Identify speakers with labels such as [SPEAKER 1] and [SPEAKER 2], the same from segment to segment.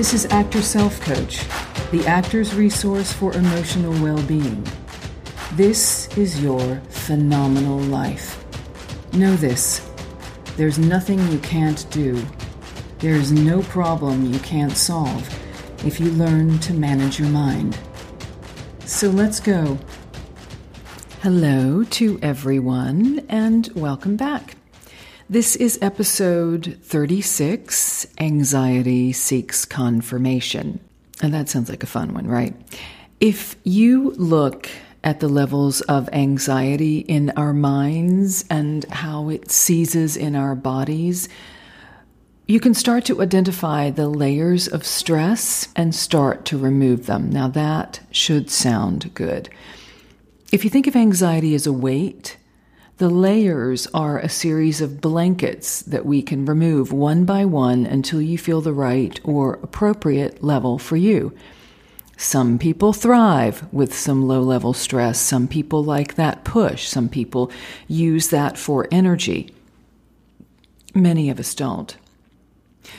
[SPEAKER 1] This is Actor Self Coach, the actor's resource for emotional well being. This is your phenomenal life. Know this there's nothing you can't do, there is no problem you can't solve if you learn to manage your mind. So let's go. Hello to everyone, and welcome back. This is episode 36 Anxiety Seeks Confirmation. And that sounds like a fun one, right? If you look at the levels of anxiety in our minds and how it seizes in our bodies, you can start to identify the layers of stress and start to remove them. Now, that should sound good. If you think of anxiety as a weight, the layers are a series of blankets that we can remove one by one until you feel the right or appropriate level for you. Some people thrive with some low level stress. Some people like that push. Some people use that for energy. Many of us don't.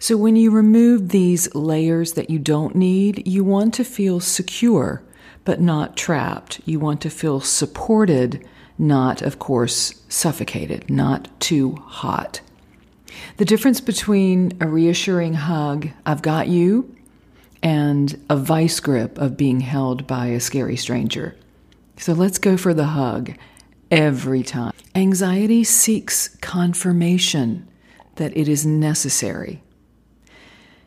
[SPEAKER 1] So, when you remove these layers that you don't need, you want to feel secure, but not trapped. You want to feel supported not, of course, suffocated, not too hot. The difference between a reassuring hug, I've got you, and a vice grip of being held by a scary stranger. So let's go for the hug every time. Anxiety seeks confirmation that it is necessary.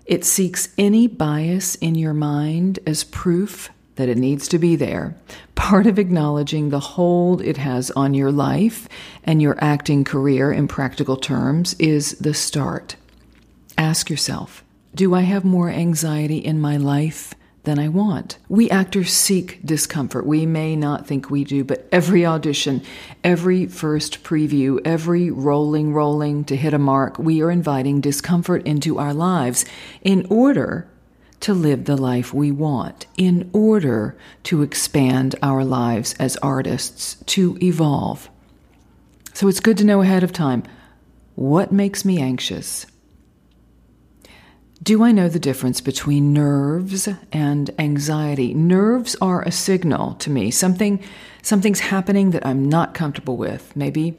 [SPEAKER 1] It seeks any bias in your mind as proof that it needs to be there. Part of acknowledging the hold it has on your life and your acting career in practical terms is the start. Ask yourself Do I have more anxiety in my life than I want? We actors seek discomfort. We may not think we do, but every audition, every first preview, every rolling, rolling to hit a mark, we are inviting discomfort into our lives in order to live the life we want in order to expand our lives as artists, to evolve. So it's good to know ahead of time what makes me anxious? Do I know the difference between nerves and anxiety? Nerves are a signal to me. Something something's happening that I'm not comfortable with. Maybe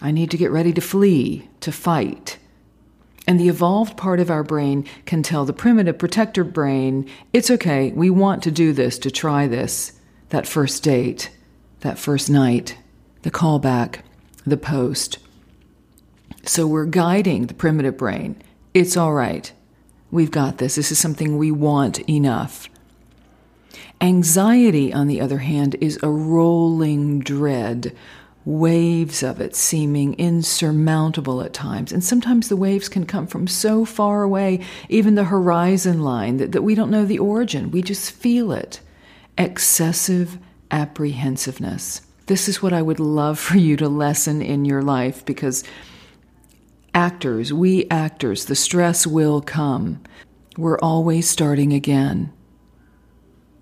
[SPEAKER 1] I need to get ready to flee, to fight. And the evolved part of our brain can tell the primitive protector brain, it's okay, we want to do this, to try this, that first date, that first night, the callback, the post. So we're guiding the primitive brain. It's all right. We've got this. This is something we want enough. Anxiety, on the other hand, is a rolling dread waves of it seeming insurmountable at times. And sometimes the waves can come from so far away, even the horizon line, that, that we don't know the origin. We just feel it. Excessive apprehensiveness. This is what I would love for you to lessen in your life because actors, we actors, the stress will come. We're always starting again.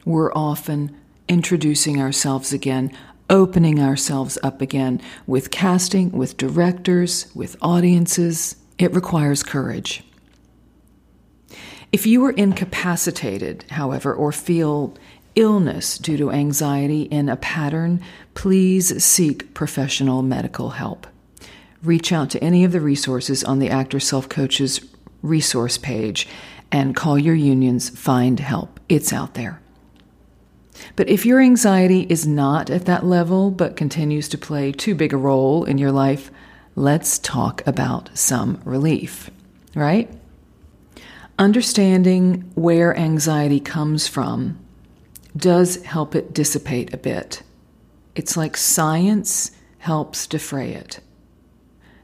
[SPEAKER 1] We're often introducing ourselves again opening ourselves up again with casting, with directors, with audiences. It requires courage. If you are incapacitated, however, or feel illness due to anxiety in a pattern, please seek professional medical help. Reach out to any of the resources on the Actor Self Coaches resource page and call your unions, find help. It's out there. But if your anxiety is not at that level but continues to play too big a role in your life, let's talk about some relief, right? Understanding where anxiety comes from does help it dissipate a bit. It's like science helps defray it.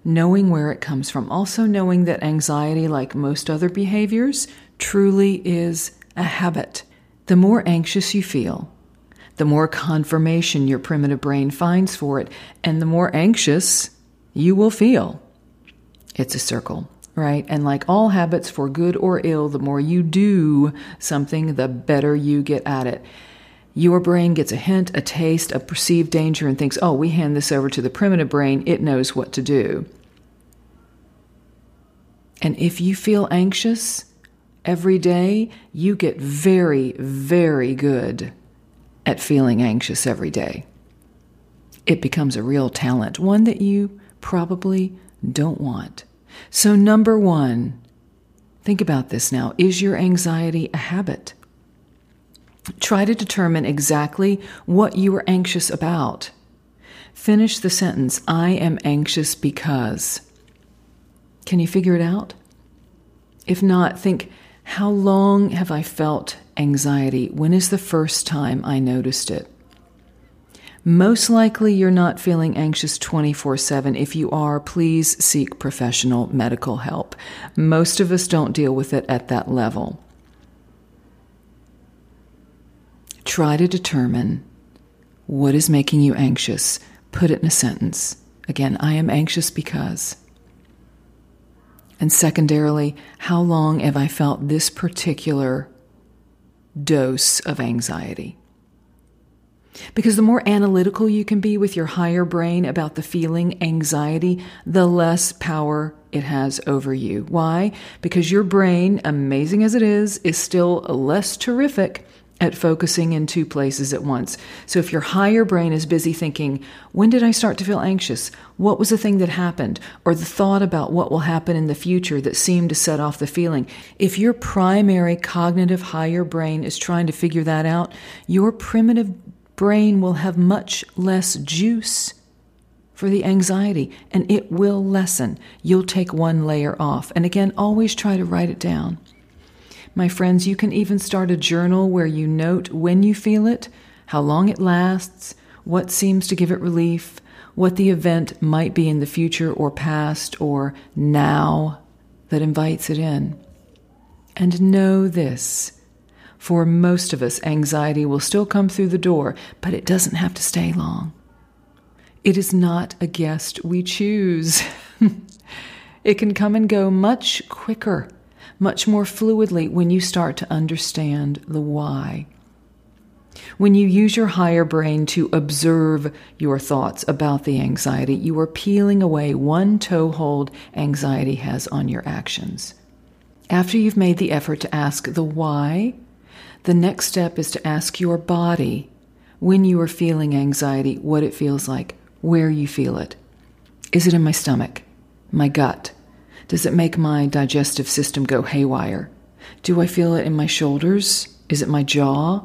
[SPEAKER 1] Knowing where it comes from, also knowing that anxiety, like most other behaviors, truly is a habit. The more anxious you feel, the more confirmation your primitive brain finds for it, and the more anxious you will feel. It's a circle, right? And like all habits, for good or ill, the more you do something, the better you get at it. Your brain gets a hint, a taste, a perceived danger, and thinks, oh, we hand this over to the primitive brain, it knows what to do. And if you feel anxious, every day, you get very, very good at feeling anxious every day. It becomes a real talent, one that you probably don't want. So, number one, think about this now. Is your anxiety a habit? Try to determine exactly what you are anxious about. Finish the sentence I am anxious because. Can you figure it out? If not, think how long have I felt anxiety? When is the first time I noticed it? Most likely, you're not feeling anxious 24 7. If you are, please seek professional medical help. Most of us don't deal with it at that level. Try to determine what is making you anxious. Put it in a sentence. Again, I am anxious because. And secondarily, how long have I felt this particular dose of anxiety? Because the more analytical you can be with your higher brain about the feeling anxiety, the less power it has over you. Why? Because your brain, amazing as it is, is still less terrific at focusing in two places at once. So if your higher brain is busy thinking, when did I start to feel anxious? What was the thing that happened? Or the thought about what will happen in the future that seemed to set off the feeling. If your primary cognitive higher brain is trying to figure that out, your primitive brain will have much less juice for the anxiety and it will lessen. You'll take one layer off. And again, always try to write it down. My friends, you can even start a journal where you note when you feel it, how long it lasts, what seems to give it relief, what the event might be in the future or past or now that invites it in. And know this for most of us, anxiety will still come through the door, but it doesn't have to stay long. It is not a guest we choose. it can come and go much quicker, much more fluidly when you start to understand the why. When you use your higher brain to observe your thoughts about the anxiety, you are peeling away one toehold anxiety has on your actions. After you've made the effort to ask the why, the next step is to ask your body when you are feeling anxiety what it feels like, where you feel it. Is it in my stomach? My gut? Does it make my digestive system go haywire? Do I feel it in my shoulders? Is it my jaw?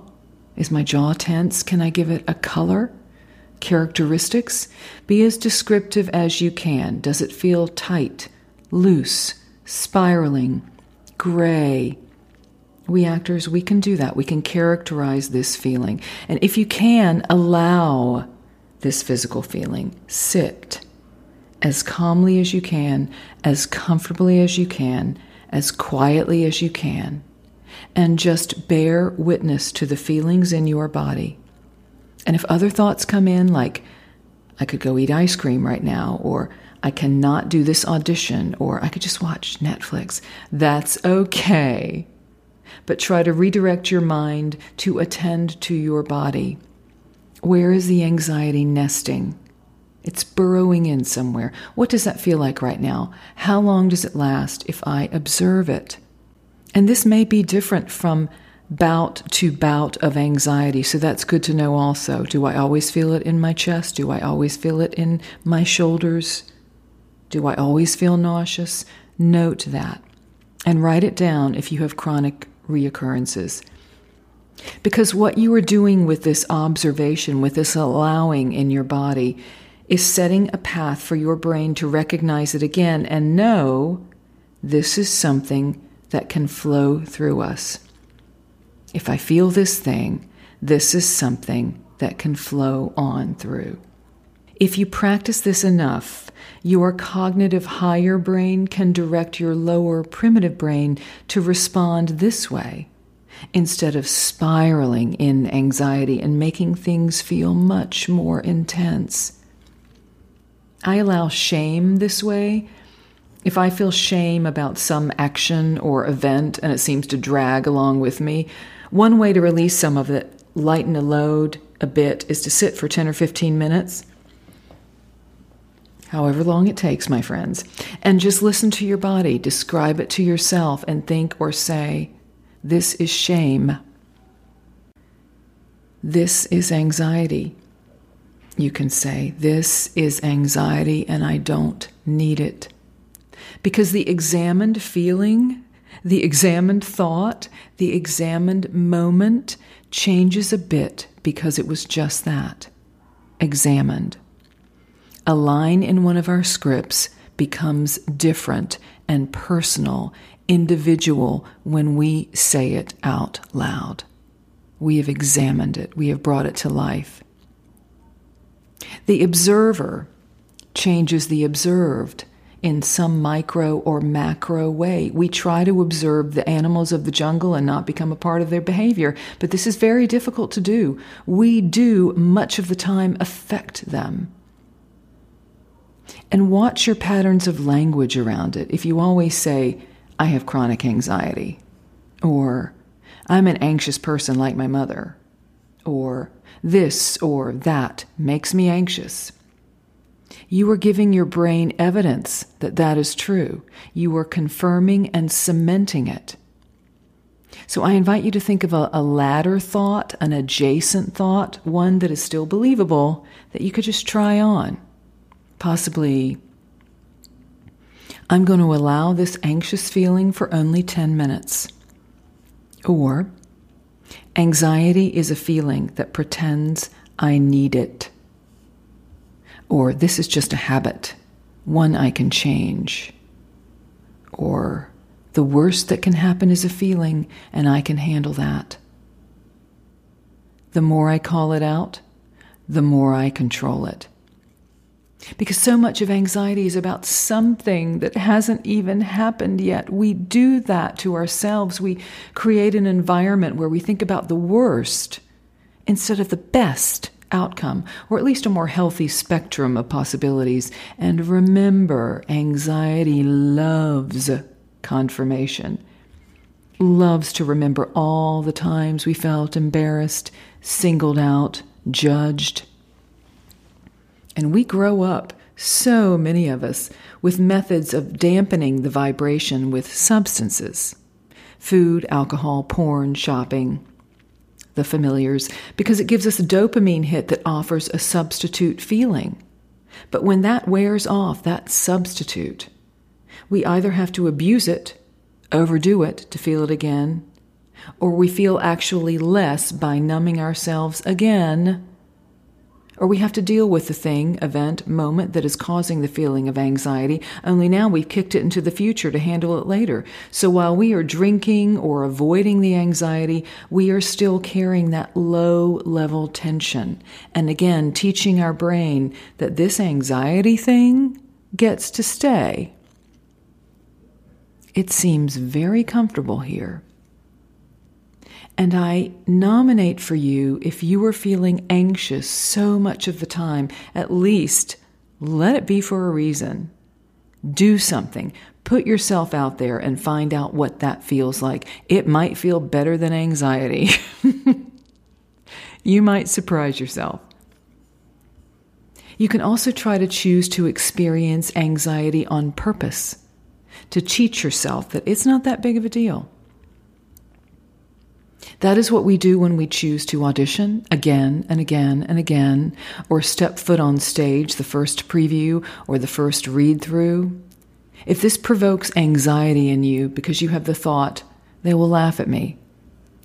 [SPEAKER 1] Is my jaw tense? Can I give it a color? Characteristics? Be as descriptive as you can. Does it feel tight, loose, spiraling, gray, we actors, we can do that. We can characterize this feeling. And if you can, allow this physical feeling. Sit as calmly as you can, as comfortably as you can, as quietly as you can, and just bear witness to the feelings in your body. And if other thoughts come in, like, I could go eat ice cream right now, or I cannot do this audition, or I could just watch Netflix, that's okay but try to redirect your mind to attend to your body. Where is the anxiety nesting? It's burrowing in somewhere. What does that feel like right now? How long does it last if I observe it? And this may be different from bout to bout of anxiety, so that's good to know also. Do I always feel it in my chest? Do I always feel it in my shoulders? Do I always feel nauseous? Note that and write it down if you have chronic reoccurrences. Because what you are doing with this observation, with this allowing in your body, is setting a path for your brain to recognize it again and know this is something that can flow through us. If I feel this thing, this is something that can flow on through. If you practice this enough, your cognitive higher brain can direct your lower primitive brain to respond this way instead of spiraling in anxiety and making things feel much more intense. I allow shame this way. If I feel shame about some action or event and it seems to drag along with me, one way to release some of it, lighten a load a bit, is to sit for 10 or 15 minutes however long it takes, my friends, and just listen to your body, describe it to yourself, and think or say, This is shame. This is anxiety. You can say, This is anxiety and I don't need it. Because the examined feeling, the examined thought, the examined moment changes a bit because it was just that examined. A line in one of our scripts becomes different and personal, individual when we say it out loud. We have examined it, we have brought it to life. The observer changes the observed in some micro or macro way. We try to observe the animals of the jungle and not become a part of their behavior, but this is very difficult to do. We do much of the time affect them. And watch your patterns of language around it. If you always say, I have chronic anxiety, or I'm an anxious person like my mother, or this or that makes me anxious. You are giving your brain evidence that that is true. You are confirming and cementing it. So I invite you to think of a, a, ladder thought, an adjacent thought, one that is still believable that you could just try on. Possibly, I'm going to allow this anxious feeling for only 10 minutes. Or, anxiety is a feeling that pretends I need it. Or, this is just a habit, one I can change. Or, the worst that can happen is a feeling, and I can handle that. The more I call it out, the more I control it. Because so much of anxiety is about something that hasn't even happened yet. We do that to ourselves. We create an environment where we think about the worst instead of the best outcome, or at least a more healthy spectrum of possibilities. And remember, anxiety loves confirmation, loves to remember all the times we felt embarrassed, singled out, judged and we grow up, so many of us, with methods of dampening the vibration with substances food, alcohol, porn, shopping, the familiars, because it gives us a dopamine hit that offers a substitute feeling. But when that wears off, that substitute, we either have to abuse it, overdo it to feel it again, or we feel actually less by numbing ourselves again or we have to deal with the thing, event, moment that is causing the feeling of anxiety, only now we've kicked it into the future to handle it later. So while we are drinking or avoiding the anxiety, we are still carrying that low level tension. And again, teaching our brain that this anxiety thing gets to stay. It seems very comfortable here. And I nominate for you, if you are feeling anxious so much of the time, at least let it be for a reason. Do something. Put yourself out there and find out what that feels like. It might feel better than anxiety. you might surprise yourself. You can also try to choose to experience anxiety on purpose, to teach yourself that it's not that big of a deal. That is what we do when we choose to audition again and again and again, or step foot on stage, the first preview or the first read through. If this provokes anxiety in you because you have the thought, they will laugh at me,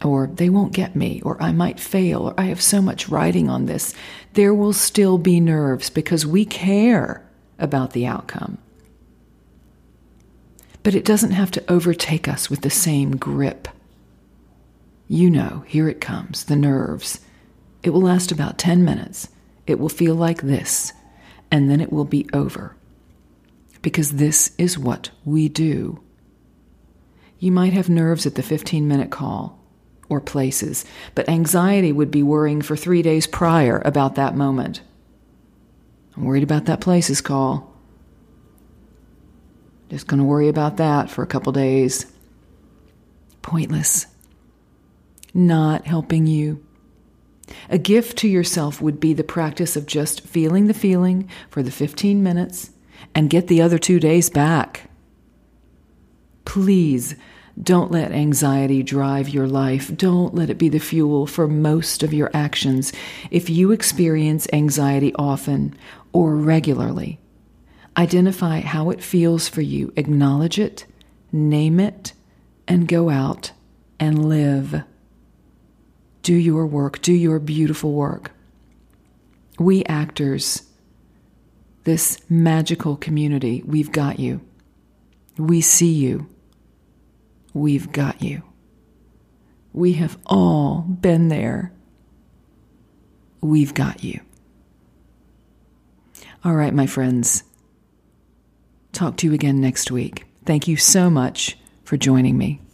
[SPEAKER 1] or they won't get me, or I might fail, or I have so much writing on this, there will still be nerves because we care about the outcome. But it doesn't have to overtake us with the same grip. You know, here it comes, the nerves. It will last about 10 minutes. It will feel like this, and then it will be over. Because this is what we do. You might have nerves at the 15 minute call or places, but anxiety would be worrying for three days prior about that moment. I'm worried about that places call. Just going to worry about that for a couple days. Pointless not helping you. A gift to yourself would be the practice of just feeling the feeling for the 15 minutes and get the other two days back. Please don't let anxiety drive your life. Don't let it be the fuel for most of your actions. If you experience anxiety often or regularly, identify how it feels for you, acknowledge it, name it, and go out and live. Do your work, do your beautiful work. We actors, this magical community, we've got you. We see you. We've got you. We have all been there. We've got you. All right, my friends. Talk to you again next week. Thank you so much for joining me.